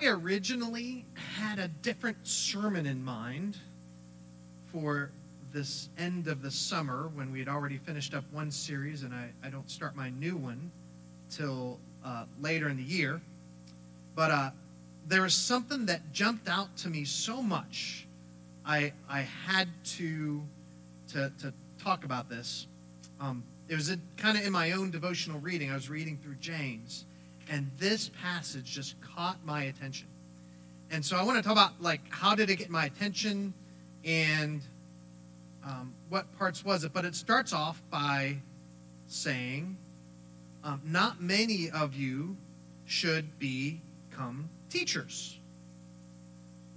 I originally had a different sermon in mind for this end of the summer when we had already finished up one series and I, I don't start my new one till uh, later in the year. But uh, there was something that jumped out to me so much, I, I had to, to, to talk about this. Um, it was kind of in my own devotional reading. I was reading through James, and this passage just caught my attention. And so I want to talk about like how did it get my attention and um, what parts was it. But it starts off by saying, um, not many of you should become teachers.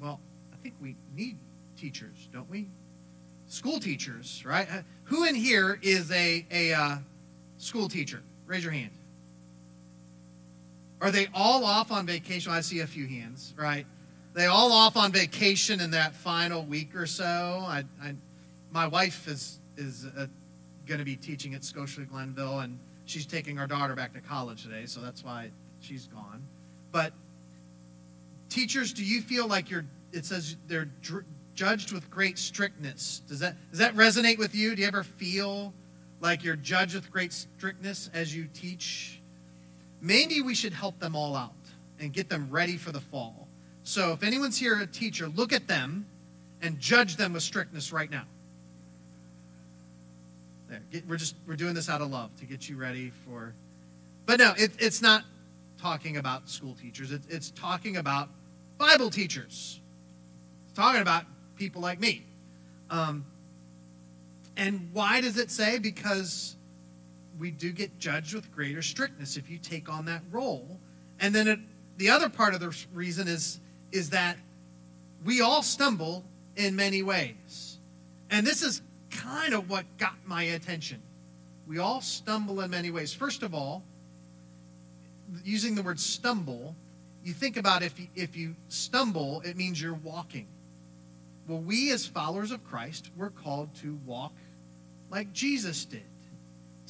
Well, I think we need teachers, don't we? School teachers, right? Uh, who in here is a, a uh, school teacher? Raise your hand. Are they all off on vacation? I see a few hands, right? They all off on vacation in that final week or so. I, I my wife is is uh, going to be teaching at Scotia Glenville, and she's taking our daughter back to college today, so that's why she's gone. But teachers, do you feel like you're? It says they're dr- judged with great strictness. Does that does that resonate with you? Do you ever feel like you're judged with great strictness as you teach? Maybe we should help them all out and get them ready for the fall. So if anyone's here a teacher, look at them and judge them with strictness right now. There, get, we're just we're doing this out of love to get you ready for. But no, it, it's not talking about school teachers. It, it's talking about Bible teachers. It's talking about people like me. Um, and why does it say? Because we do get judged with greater strictness if you take on that role. And then it, the other part of the reason is is that we all stumble in many ways. And this is kind of what got my attention. We all stumble in many ways. First of all, using the word stumble, you think about if you, if you stumble, it means you're walking. Well, we as followers of Christ, we're called to walk like Jesus did,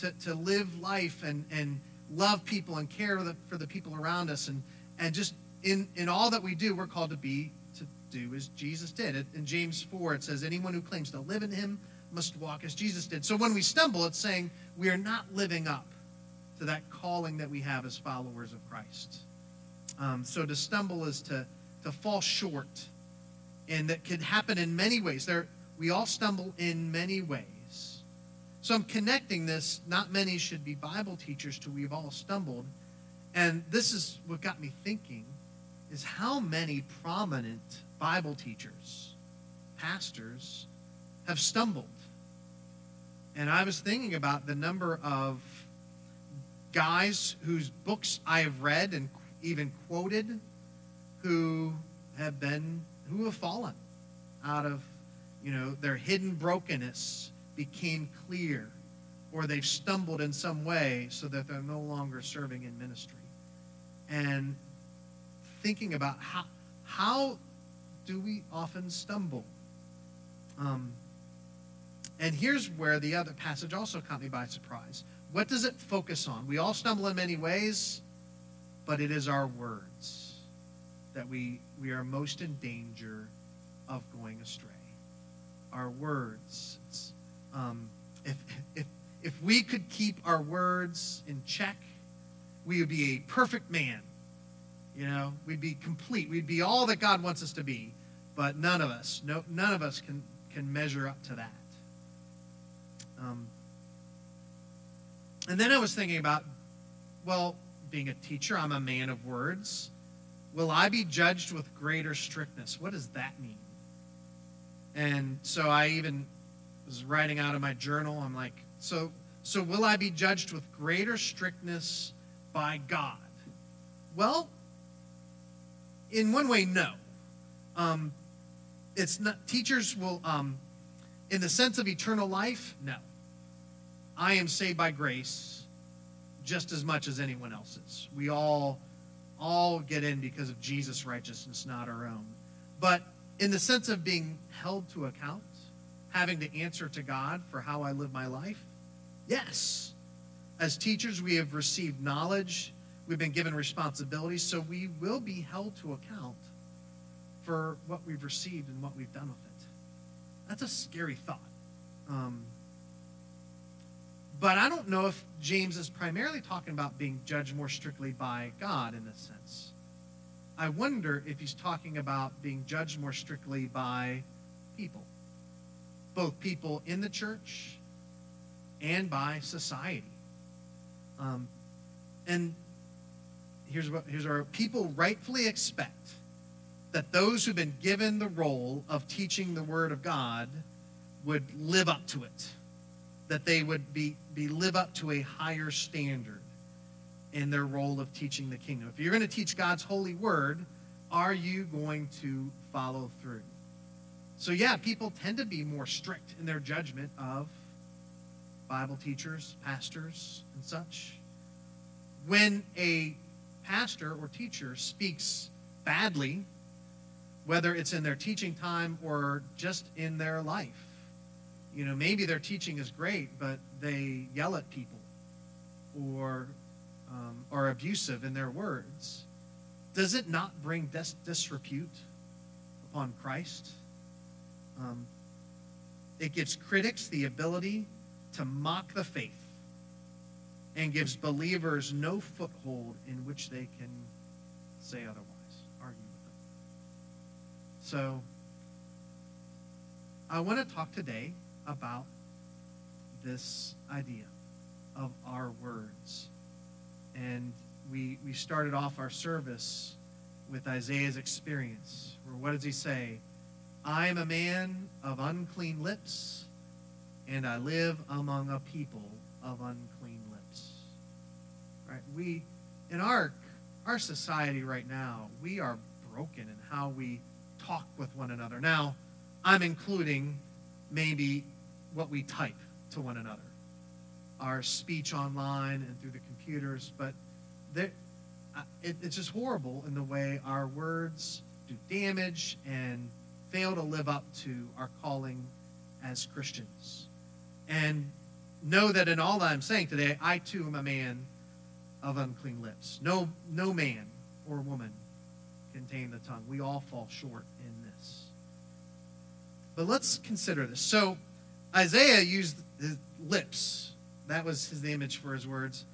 to, to live life and, and love people and care for the, for the people around us. And, and just in, in all that we do, we're called to be, to do as Jesus did. In James 4, it says, anyone who claims to live in him must walk as Jesus did. So when we stumble, it's saying we are not living up to that calling that we have as followers of Christ. Um, so to stumble is to, to fall short and that could happen in many ways. There, we all stumble in many ways. So I'm connecting this. Not many should be Bible teachers to we've all stumbled. And this is what got me thinking is how many prominent Bible teachers, pastors, have stumbled. And I was thinking about the number of guys whose books I have read and even quoted who have been who have fallen out of, you know, their hidden brokenness became clear, or they've stumbled in some way so that they're no longer serving in ministry. And thinking about how how do we often stumble? Um, and here's where the other passage also caught me by surprise. What does it focus on? We all stumble in many ways, but it is our words that we, we are most in danger of going astray. Our words. Um, if, if, if we could keep our words in check, we would be a perfect man. You know, we'd be complete. We'd be all that God wants us to be. But none of us, no, none of us can, can measure up to that. Um, and then I was thinking about, well, being a teacher, I'm a man of words. Will I be judged with greater strictness? What does that mean? And so I even writing out in my journal, I'm like, so so will I be judged with greater strictness by God? Well, in one way, no. Um, it's not teachers will um, in the sense of eternal life, no. I am saved by grace just as much as anyone else is. We all all get in because of Jesus' righteousness, not our own. But in the sense of being held to account, having to answer to God for how I live my life, yes. As teachers, we have received knowledge, We've been given responsibilities, so we will be held to account for what we've received and what we've done with it. That's a scary thought. Um, but I don't know if James is primarily talking about being judged more strictly by God in this sense. I wonder if he's talking about being judged more strictly by people, both people in the church and by society. Um, and here's what here's our people rightfully expect that those who've been given the role of teaching the word of God would live up to it, that they would be, be live up to a higher standard in their role of teaching the kingdom. If you're going to teach God's holy word, are you going to follow through? So yeah, people tend to be more strict in their judgment of Bible teachers, pastors, and such. When a pastor or teacher speaks badly, whether it's in their teaching time or just in their life, you know, maybe their teaching is great, but they yell at people or um, are abusive in their words. Does it not bring dis- disrepute upon Christ? Um, it gives critics the ability to mock the faith and gives believers no foothold in which they can say otherwise, argue with them. So, I want to talk today about this idea of our words. And we, we started off our service with Isaiah's experience, where what does he say? I am a man of unclean lips, and I live among a people of unclean lips. Right? We, in our, our society right now, we are broken in how we talk with one another. Now, I'm including maybe what we type to one another, our speech online and through the computers, but there, it, it's just horrible in the way our words do damage and fail to live up to our calling as Christians. And know that in all that I'm saying today, I too am a man of unclean lips. No, no man or woman can tame the tongue. We all fall short in this. But let's consider this. So Isaiah used his lips. That was his image for his words.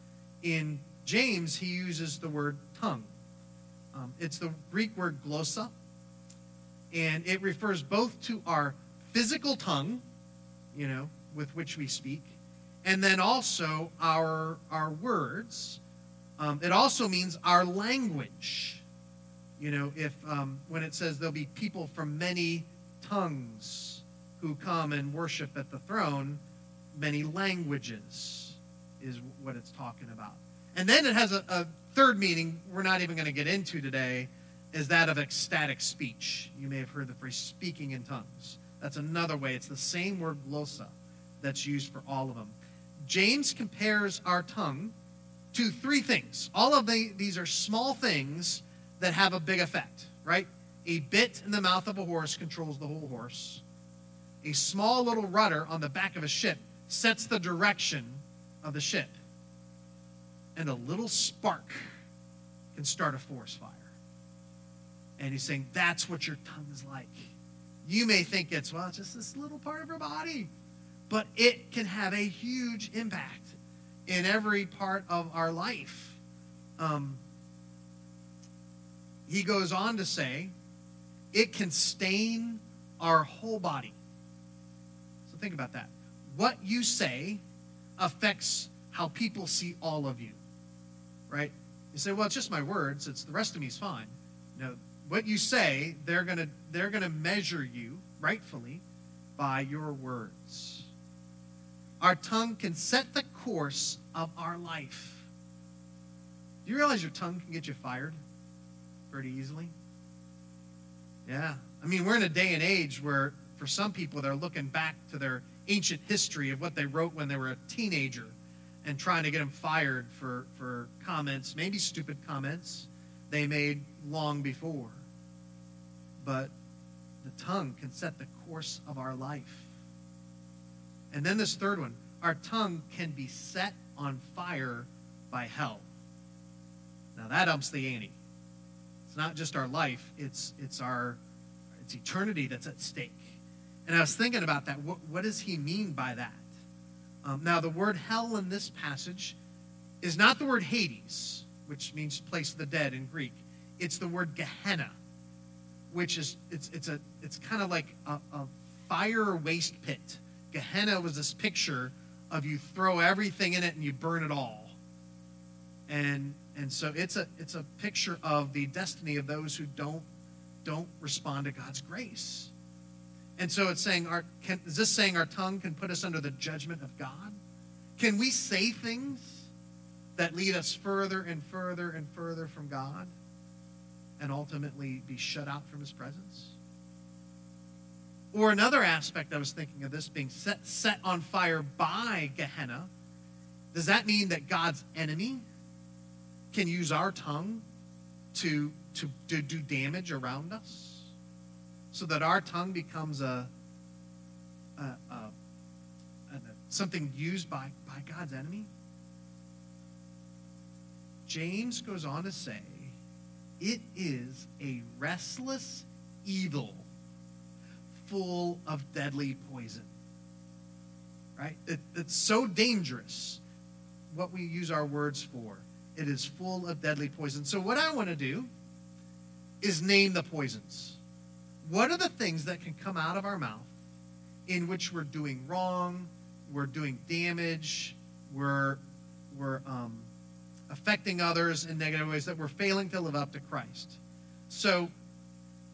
In James, he uses the word tongue. Um, it's the Greek word glossa, and it refers both to our physical tongue, you know, with which we speak, and then also our our words. Um, it also means our language. You know, if um, when it says there'll be people from many tongues who come and worship at the throne, many languages is what it's talking about. And then it has a, a third meaning we're not even going to get into today, is that of ecstatic speech. You may have heard the phrase speaking in tongues. That's another way. It's the same word glossa that's used for all of them. James compares our tongue to three things. All of the, these are small things that have a big effect, right? A bit in the mouth of a horse controls the whole horse. A small little rudder on the back of a ship sets the direction of the ship and a little spark can start a forest fire. And he's saying that's what your tongue is like. You may think it's, well, it's just this little part of your body, but it can have a huge impact in every part of our life. Um, he goes on to say, it can stain our whole body. So think about that. What you say affects how people see all of you right? You say, well, it's just my words. It's the rest of me is fine. No, what you say, they're gonna they're gonna measure you rightfully by your words. Our tongue can set the course of our life. Do you realize your tongue can get you fired pretty easily? Yeah. I mean, we're in a day and age where, for some people, they're looking back to their ancient history of what they wrote when they were a teenager and trying to get them fired for, for comments, maybe stupid comments they made long before. But the tongue can set the course of our life. And then this third one our tongue can be set on fire by hell. Now that ups the ante. It's not just our life, it's it's our it's eternity that's at stake. And I was thinking about that. What, what does he mean by that? Um, now, the word hell in this passage is not the word Hades, which means place of the dead in Greek. It's the word Gehenna, which is it's it's a it's kind of like a, a fire waste pit. Gehenna was this picture of you throw everything in it and you burn it all. And and so it's a it's a picture of the destiny of those who don't don't respond to God's grace. And so it's saying our can, is this saying our tongue can put us under the judgment of God? Can we say things that lead us further and further and further from God and ultimately be shut out from his presence? Or another aspect I was thinking of this being set, set on fire by Gehenna. Does that mean that God's enemy can use our tongue to, to, to do damage around us? So that our tongue becomes a, a, a, something used by, by God's enemy? James goes on to say, it is a restless evil full of deadly poison. Right? It, it's so dangerous what we use our words for. It is full of deadly poison. So, what I want to do is name the poisons. What are the things that can come out of our mouth in which we're doing wrong, we're doing damage, we're, we're um, affecting others in negative ways, that we're failing to live up to Christ? So,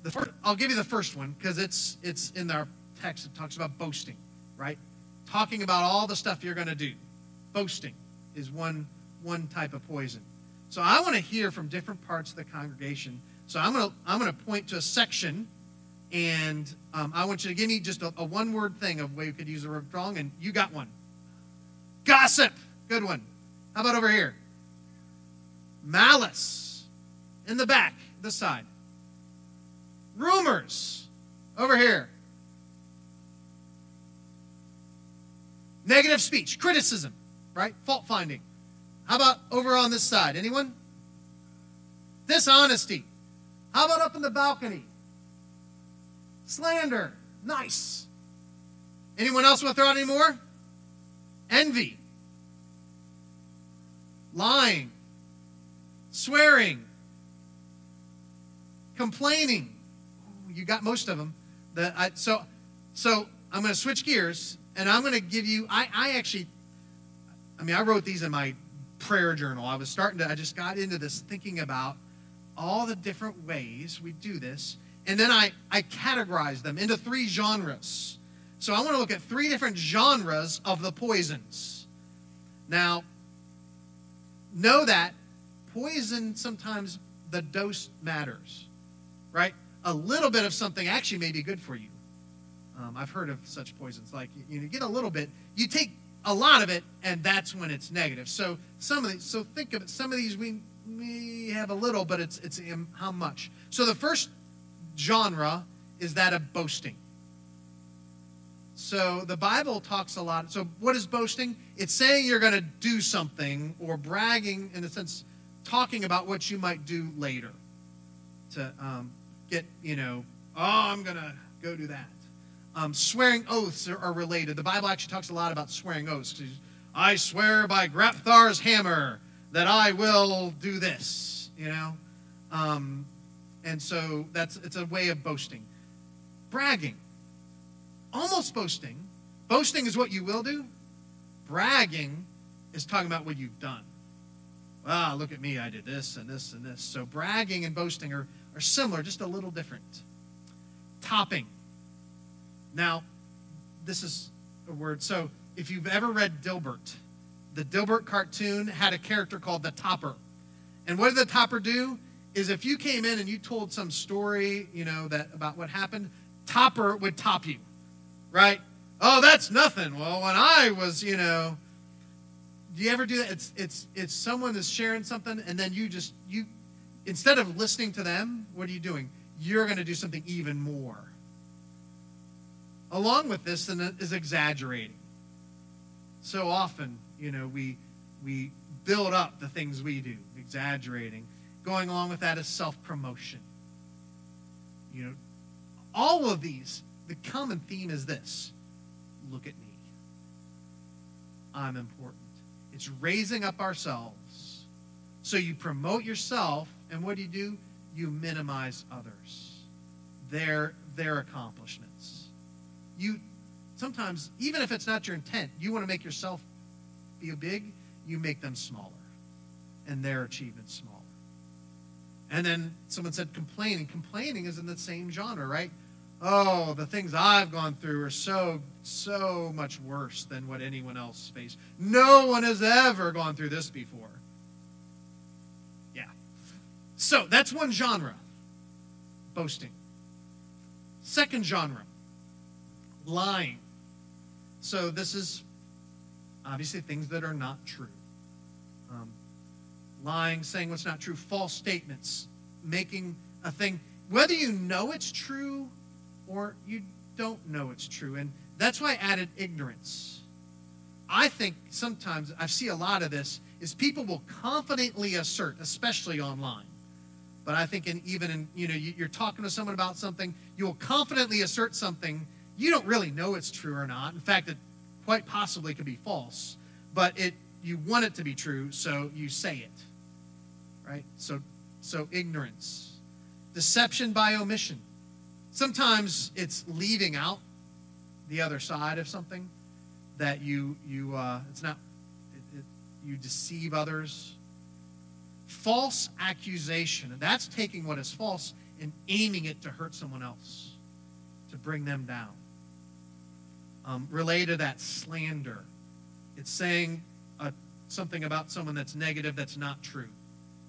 the first, I'll give you the first one because it's it's in our text. It talks about boasting, right? Talking about all the stuff you're going to do. Boasting is one one type of poison. So I want to hear from different parts of the congregation. So I'm going to I'm going to point to a section, and um, I want you to give me just a, a one word thing of way you could use the word wrong, and you got one. Gossip, good one. How about over here? Malice, in the back, this side. Rumors. Over here. Negative speech, criticism, right? Fault finding. How about over on this side? Anyone? Dishonesty. How about up in the balcony? Slander. Nice. Anyone else want to throw out any more? Envy. Lying. Swearing. Complaining you got most of them. The, I, so, so I'm going to switch gears, and I'm going to give you. I, I actually, I mean, I wrote these in my prayer journal. I was starting to. I just got into this thinking about all the different ways we do this, and then I I categorized them into three genres. So I want to look at three different genres of the poisons. Now, know that poison sometimes the dose matters, right? a little bit of something actually may be good for you. Um, I've heard of such poisons. Like you, you get a little bit, you take a lot of it, and that's when it's negative. So some of these, so think of it. Some of these we may have a little, but it's it's how much. So the first genre is that of boasting. So the Bible talks a lot. So what is boasting? It's saying you're going to do something or bragging, in a sense, talking about what you might do later. To um, get, you know, oh, I'm going to go do that. Um, swearing oaths are, are, related. The Bible actually talks a lot about swearing oaths. I swear by Grabthar's hammer that I will do this, you know? Um, and so that's it's a way of boasting. Bragging. Almost boasting. Boasting is what you will do. Bragging is talking about what you've done. Wow, look at me, I did this and this and this. So bragging and boasting are are similar, just a little different. Topping. Now, this is a word. So, if you've ever read Dilbert, the Dilbert cartoon had a character called the Topper. And what did the Topper do? Is if you came in and you told some story, you know, that about what happened, Topper would top you, right? Oh, that's nothing. Well, when I was, you know, do you ever do that? It's it's it's someone is sharing something, and then you just you instead of listening to them, what are you doing? You're going to do something even more. Along with this is exaggerating. So often, you know, we we build up the things we do, exaggerating. going along with that is self promotion. You know, all of these, the common theme is this look at me. I'm important. It's raising up ourselves. So you promote yourself, and what do you do? You minimize others, their, their accomplishments. You sometimes, even if it's not your intent, you want to make yourself feel big, you make them smaller and their achievements smaller. And then someone said complaining. Complaining is in the same genre, right? Oh, the things I've gone through are so, so much worse than what anyone else faced. No one has ever gone through this before. Yeah. So that's one genre boasting. Second genre lying. So this is obviously things that are not true. Um, lying, saying what's not true, false statements, making a thing, whether you know it's true or you don't know it's true. And that's why I added ignorance. I think sometimes I see a lot of this is people will confidently assert, especially online. But I think in, even in, you know, you're talking to someone about something, you will confidently assert something. You don't really know it's true or not. In fact, it quite possibly could be false. But it you want it to be true, so you say it. Right? So so ignorance. Deception by omission. Sometimes it's leaving out the other side of something that you you uh, it's not it, it, you deceive others. False accusation, and that's taking what is false and aiming it to hurt someone else, to bring them down. Um, related to that slander, it's saying uh, something about someone that's negative that's not true.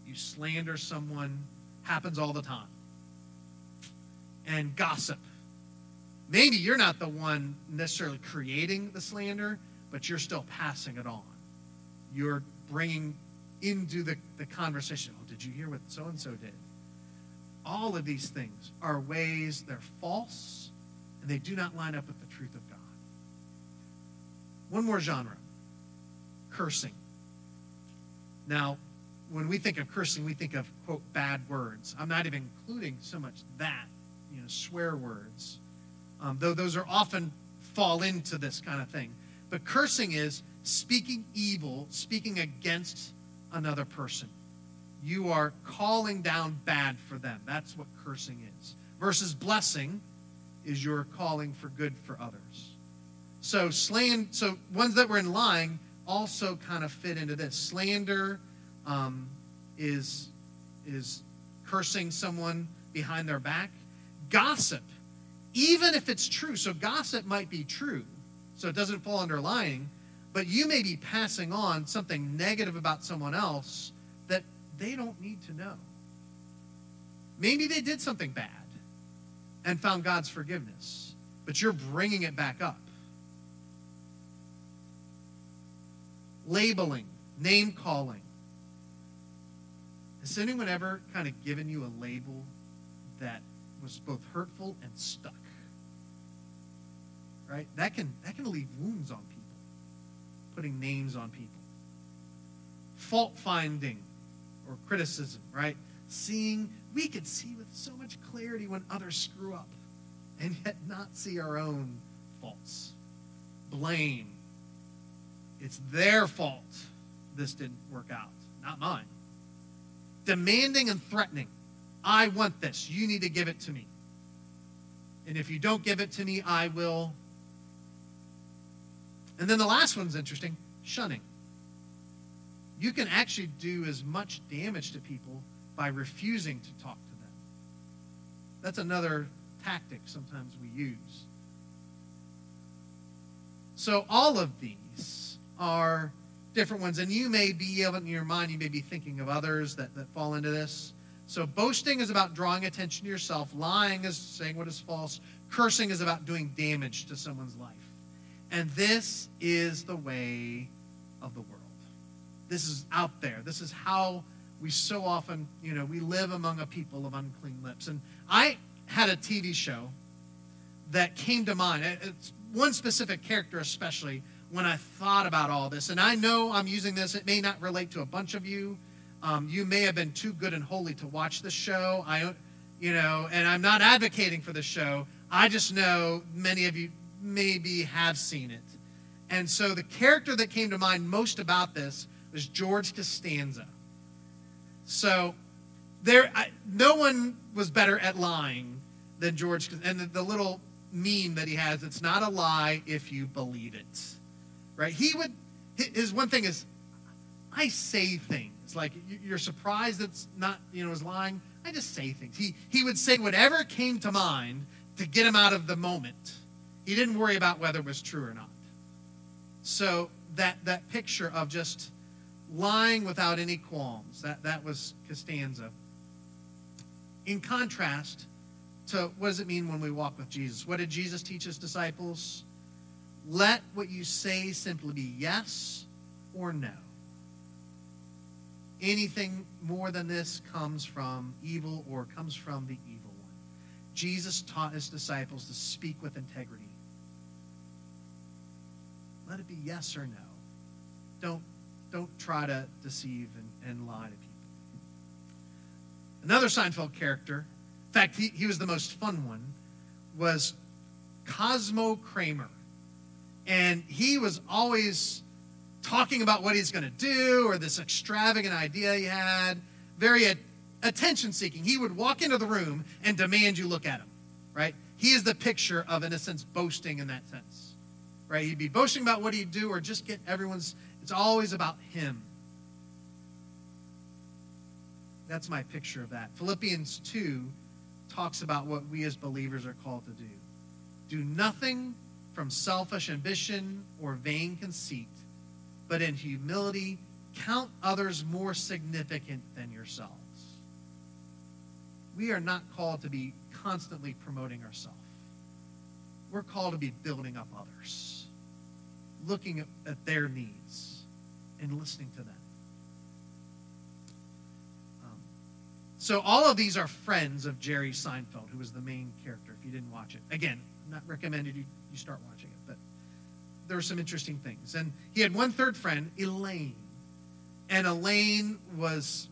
You slander someone, happens all the time and gossip. Maybe you're not the one necessarily creating the slander, but you're still passing it on. You're bringing into the, the conversation, oh, did you hear what so and so did? All of these things are ways they're false and they do not line up with the truth of God. One more genre cursing. Now, when we think of cursing, we think of, quote, bad words. I'm not even including so much that you know, swear words, um, though those are often fall into this kind of thing. But cursing is speaking evil, speaking against another person. You are calling down bad for them. That's what cursing is. Versus blessing is you're calling for good for others. So sland, so ones that were in lying also kind of fit into this. Slander um, is is cursing someone behind their back gossip, even if it's true, so gossip might be true, so it doesn't fall under lying, but you may be passing on something negative about someone else that they don't need to know. Maybe they did something bad and found God's forgiveness, but you're bringing it back up. Labeling, name calling. Has anyone ever kind of given you a label that was both hurtful and stuck. Right? That can that can leave wounds on people. Putting names on people. Fault finding or criticism, right? Seeing we could see with so much clarity when others screw up and yet not see our own faults. Blame. It's their fault this didn't work out, not mine. Demanding and threatening. I want this. You need to give it to me. And if you don't give it to me, I will. And then the last one's interesting shunning. You can actually do as much damage to people by refusing to talk to them. That's another tactic sometimes we use. So, all of these are different ones. And you may be, in your mind, you may be thinking of others that, that fall into this. So boasting is about drawing attention to yourself. Lying is saying what is false. Cursing is about doing damage to someone's life. And this is the way of the world. This is out there. This is how we so often, you know, we live among a people of unclean lips. And I had a TV show that came to mind. It's one specific character, especially when I thought about all this. And I know I'm using this, it may not relate to a bunch of you Um, you may have been too good and holy to watch the show. I, you know, and I'm not advocating for the show. I just know many of you maybe have seen it. And so the character that came to mind most about this was George Costanza. So there, I, no one was better at lying than George. And the, the little meme that he has, it's not a lie if you believe it. Right? He would, his one thing is, I say things. It's like you're surprised that's not, you know, is lying. I just say things. He, he would say whatever came to mind to get him out of the moment. He didn't worry about whether it was true or not. So that, that picture of just lying without any qualms, that, that was Costanza. In contrast to what does it mean when we walk with Jesus? What did Jesus teach his disciples? Let what you say simply be yes or no. Anything more than this comes from evil or comes from the evil one. Jesus taught his disciples to speak with integrity. Let it be yes or no. Don't, don't try to deceive and, and lie to people. Another Seinfeld character, in fact, he, he was the most fun one, was Cosmo Kramer. And he was always talking about what he's going to do or this extravagant idea he had, very attention seeking. He would walk into the room and demand you look at him, right? He is the picture of, in a sense, boasting in that sense, right? He'd be boasting about what he'd do or just get everyone's, it's always about him. That's my picture of that. Philippians 2 talks about what we as believers are called to do. Do nothing from selfish ambition or vain conceit, but in humility count others more significant than yourselves. We are not called to be constantly promoting ourselves. We're called to be building up others, looking at, their needs and listening to them. Um, so all of these are friends of Jerry Seinfeld, who was the main character. If you didn't watch it, again, not recommended you, you start watching there were some interesting things. And he had one third friend, Elaine. And Elaine was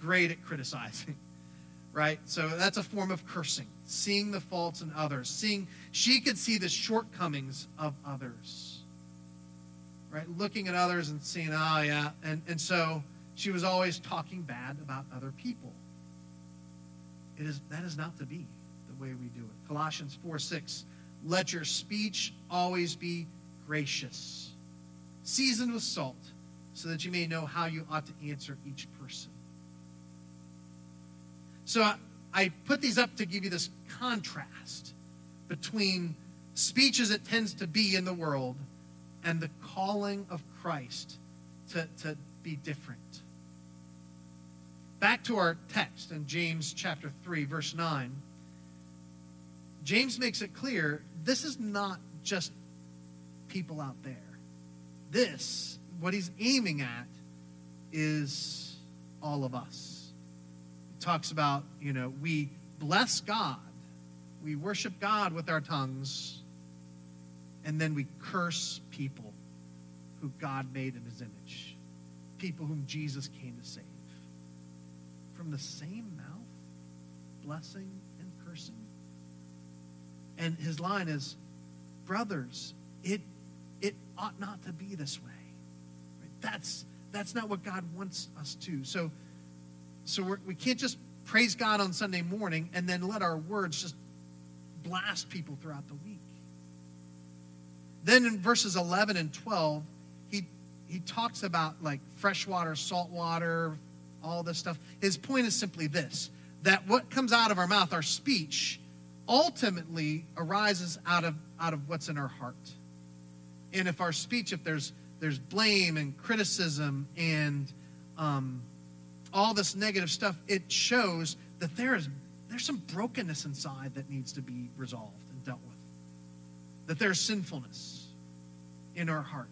great at criticizing, right? So that's a form of cursing, seeing the faults in others, seeing she could see the shortcomings of others, right? Looking at others and seeing, oh, yeah. And, and so she was always talking bad about other people. It is, that is not to be the way we do it. Colossians 4 6. Let your speech always be gracious, seasoned with salt, so that you may know how you ought to answer each person. So I, I put these up to give you this contrast between speech as it tends to be in the world and the calling of Christ to, to be different. Back to our text in James chapter 3, verse 9. James makes it clear this is not just people out there. This, what he's aiming at, is all of us. He talks about, you know, we bless God, we worship God with our tongues, and then we curse people who God made in his image, people whom Jesus came to save. From the same mouth, blessing and cursing. And his line is, brothers, it ought not to be this way. Right? That's that's not what God wants us to. So so we're, we can not just praise God on Sunday morning and then let our words just blast people throughout the week. Then in verses 11 and 12, he he talks about like fresh water, salt water, all this stuff. His point is simply this that what comes out of our mouth, our speech, ultimately arises out of out of what's in our heart. And if our speech, if there's there's blame and criticism and um, all this negative stuff, it shows that there is there's some brokenness inside that needs to be resolved and dealt with. That there's sinfulness in our heart.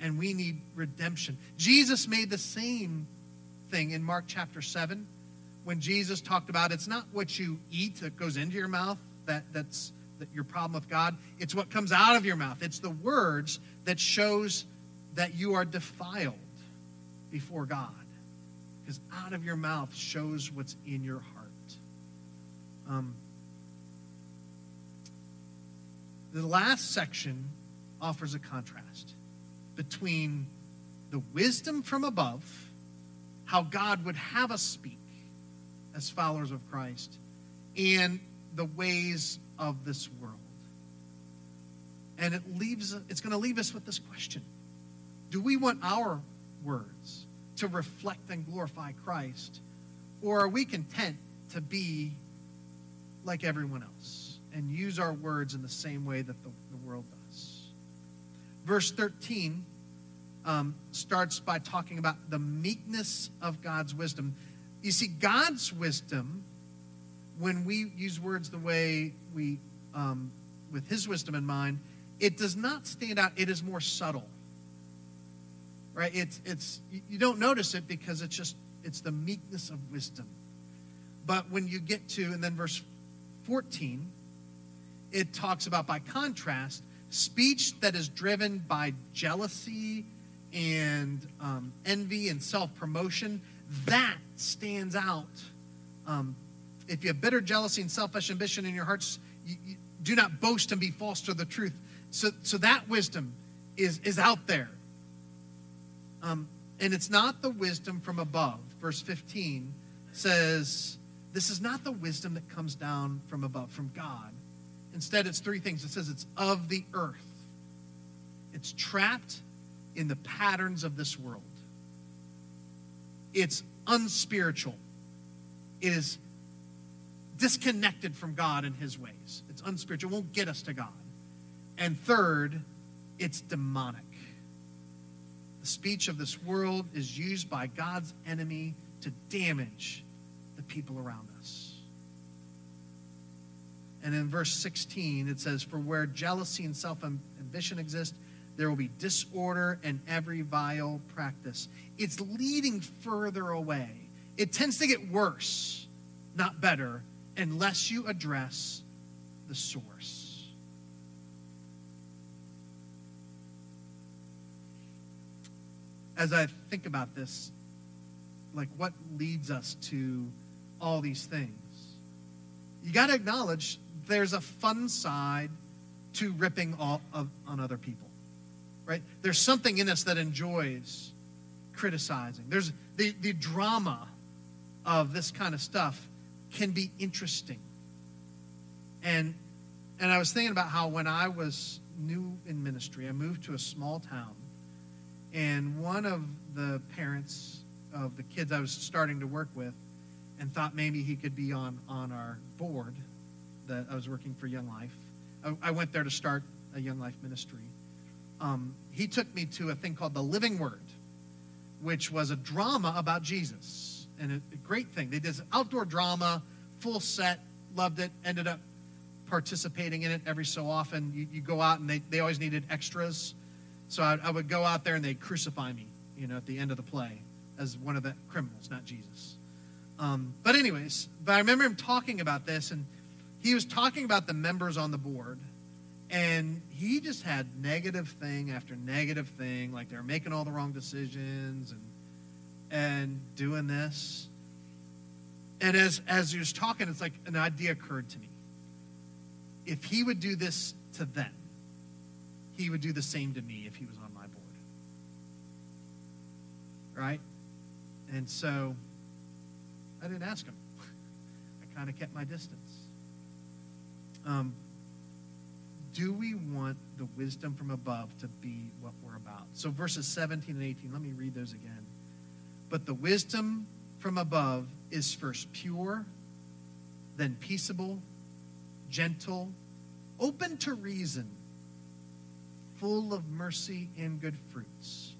And we need redemption. Jesus made the same thing in Mark chapter 7 when Jesus talked about it's not what you eat that goes into your mouth that, that's that your problem with God. It's what comes out of your mouth. It's the words that shows that you are defiled before God. because out of your mouth shows what's in your heart. Um, the last section offers a contrast between the wisdom from above, how God would have us speak as followers of Christ, and the ways of this world. And it leaves it's going to leave us with this question. Do we want our words to reflect and glorify Christ? Or are we content to be like everyone else and use our words in the same way that the, the world does? Verse 13 um, starts by talking about the meekness of God's wisdom. You see, God's wisdom, when we use words the way we, um, with His wisdom in mind, it does not stand out. It is more subtle right? It's it's you don't notice it because it's just it's the meekness of wisdom. But when you get to and then verse 14, it talks about by contrast speech that is driven by jealousy and um, envy and self promotion. That stands out. Um, if you have bitter jealousy and selfish ambition in your hearts, you, you do not boast and be false to the truth. So, so that wisdom is, is out there. Um, and it's not the wisdom from above. Verse 15 says, This is not the wisdom that comes down from above, from God. Instead, it's three things. It says it's of the earth, it's trapped in the patterns of this world, it's unspiritual, it is disconnected from God and his ways. It's unspiritual, it won't get us to God. And third, it's demonic. The speech of this world is used by God's enemy to damage the people around us. And in verse 16, it says, For where jealousy and self ambition exist, there will be disorder and every vile practice. It's leading further away. It tends to get worse, not better, unless you address the source. as I think about this, like what leads us to all these things, you got to acknowledge there's a fun side to ripping off of, on other people, right? There's something in us that enjoys criticizing. There's the, the drama of this kind of stuff can be interesting. And and I was thinking about how when I was new in ministry, I moved to a small town and one of the parents of the kids I was starting to work with and thought maybe he could be on, on our board that I was working for Young Life. I, I went there to start a Young Life ministry. Um, he took me to a thing called The Living Word, which was a drama about Jesus. And a, a great thing. They did this outdoor drama, full set, loved it, ended up participating in it every so often. You, you go out and they, they always needed extras so I, I would go out there and they'd crucify me, you know, at the end of the play as one of the criminals, not Jesus. Um, but, anyways, but I remember him talking about this, and he was talking about the members on the board, and he just had negative thing after negative thing, like they were making all the wrong decisions and and doing this. And as as he was talking, it's like an idea occurred to me. If he would do this to them, he would do the same to me if he was on my board. Right? And so I didn't ask him. I kind of kept my distance. Um, do we want the wisdom from above to be what we're about? So, verses 17 and 18, let me read those again. But the wisdom from above is first pure, then peaceable, gentle, open to reason full of mercy and good fruits,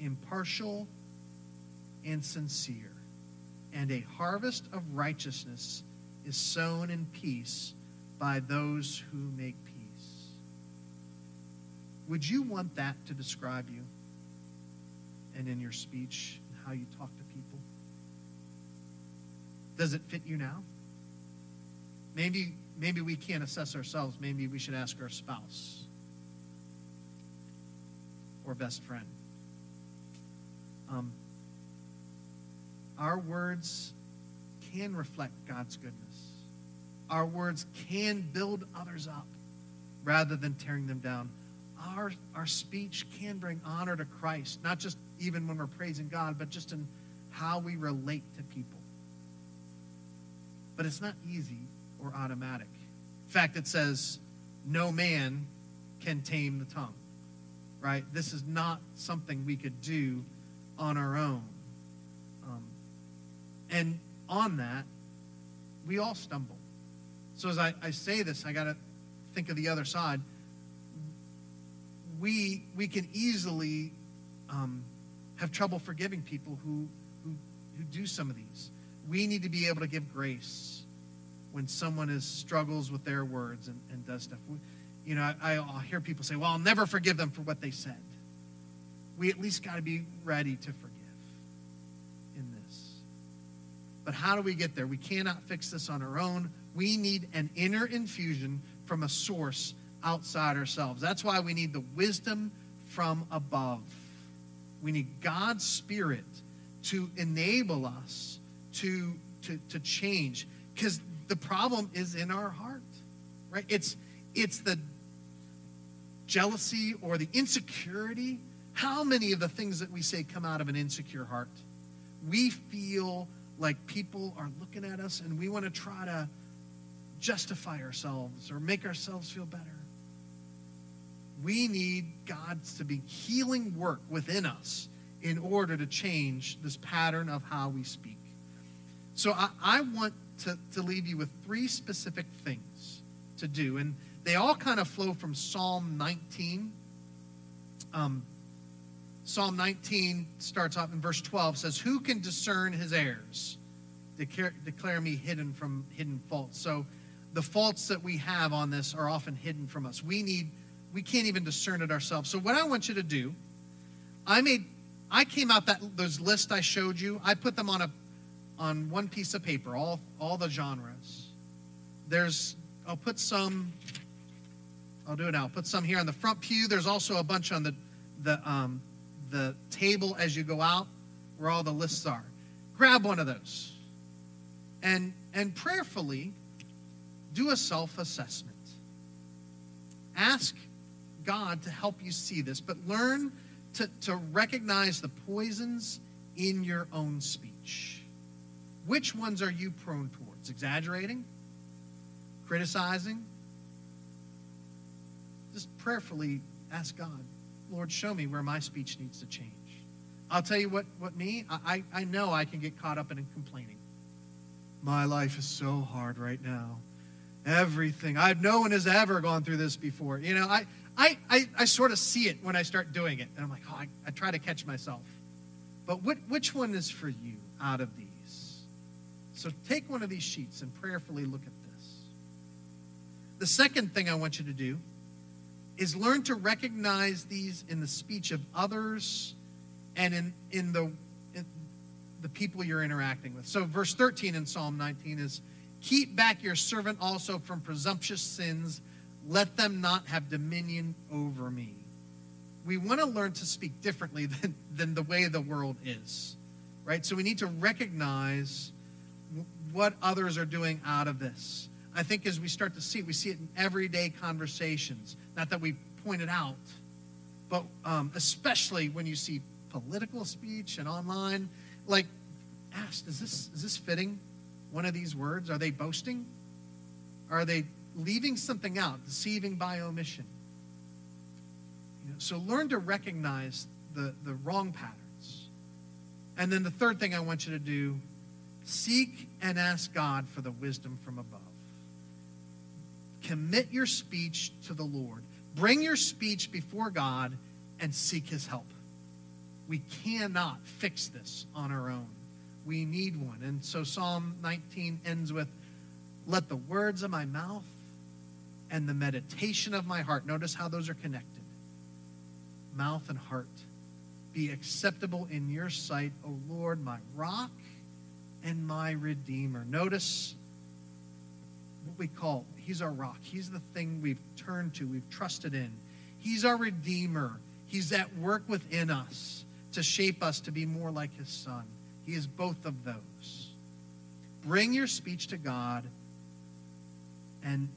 impartial and sincere. And a harvest of righteousness is sown in peace by those who make peace. Would you want that to describe you and in your speech how you talk to people? Does it fit you now? Maybe maybe we can't assess ourselves. Maybe we should ask our spouse or best friend. Um, our words can reflect God's goodness. Our words can build others up rather than tearing them down. Our, our speech can bring honor to Christ, not just even when we're praising God, but just in how we relate to people. But it's not easy or automatic. In fact, it says, no man can tame the tongue, right? This is not something we could do on our own. Um, and on that, we all stumble. So as I, I say this, I got to think of the other side. We, we can easily um, have trouble forgiving people who, who, who do some of these. We need to be able to give grace when someone is struggles with their words and, and does stuff. We, you know, I, I'll hear people say, well, I'll never forgive them for what they said. We at least got to be ready to forgive in this. But how do we get there? We cannot fix this on our own. We need an inner infusion from a source outside ourselves. That's why we need the wisdom from above. We need God's Spirit to enable us to, to, to change. Because the problem is in our heart, right? It's, it's the jealousy or the insecurity. How many of the things that we say come out of an insecure heart? We feel like people are looking at us and we want to try to justify ourselves or make ourselves feel better. We need God to be healing work within us in order to change this pattern of how we speak. So I, I want to, to leave you with three specific things to do. And they all kind of flow from Psalm 19. Um, Psalm 19 starts off in verse 12 says, Who can discern his errors? Declare, declare me hidden from hidden faults. So the faults that we have on this are often hidden from us. We need, we can't even discern it ourselves. So what I want you to do, I made, I came out that those lists I showed you. I put them on a, on one piece of paper, all all the genres. There's, I'll put some. I'll do it now. I'll put some here on the front pew. There's also a bunch on the the um, the table as you go out, where all the lists are. Grab one of those, and and prayerfully do a self assessment. Ask God to help you see this, but learn to, to recognize the poisons in your own speech. Which ones are you prone towards? Exaggerating? Criticizing? Just prayerfully ask God, Lord, show me where my speech needs to change. I'll tell you what, what me, I, I know I can get caught up in complaining. My life is so hard right now everything. I've no one has ever gone through this before. You know, I I I, I sort of see it when I start doing it, and I'm like, oh, I, I try to catch myself. But what, which one is for you out of these? So take one of these sheets and prayerfully look at this. The second thing I want you to do is learn to recognize these in the speech of others and in, in the in the people you're interacting with. So verse 13 in Psalm 19 is Keep back your servant also from presumptuous sins. Let them not have dominion over me. We want to learn to speak differently than, than the way the world is, right? So we need to recognize what others are doing out of this. I think as we start to see we see it in everyday conversations. Not that we point it out, but um, especially when you see political speech and online. Like, ask, is this is this fitting? one of these words? Are they boasting? Are they leaving something out, deceiving by omission? You know, so learn to recognize the, the wrong patterns. And then the third thing I want you to do seek and ask God for the wisdom from above. Commit your speech to the Lord. Bring your speech before God and seek his help. We cannot fix this on our own we need one. And so Psalm 19 ends with, Let the words of my mouth and the meditation of my heart, notice how those are connected mouth and heart, be acceptable in your sight, O Lord, my rock and my redeemer. Notice what we call He's our rock. He's the thing we've turned to, we've trusted in. He's our redeemer. He's at work within us to shape us to be more like his son. He is both of those. Bring your speech to God and,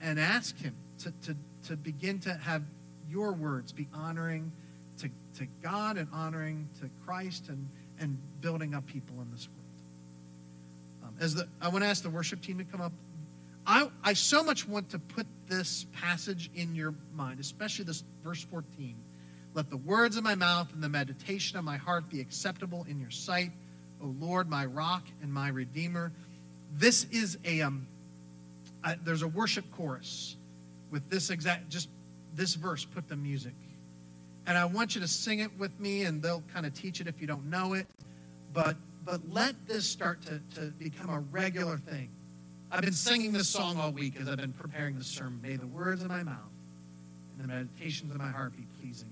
and ask Him to, to, to begin to have your words be honoring to, to God and honoring to Christ and, and building up people in this world. Um, as the, I want to ask the worship team to come up. I, I so much want to put this passage in your mind, especially this verse 14. Let the words of my mouth and the meditation of my heart be acceptable in your sight, O Lord, my rock and my redeemer. This is a um, there's a worship chorus with this exact just this verse. Put the music, and I want you to sing it with me, and they'll kind of teach it if you don't know it. But but let this start to, to become a regular thing. I've been singing this song all week as I've been preparing this sermon. May the words of my mouth and the meditations of my heart be pleasing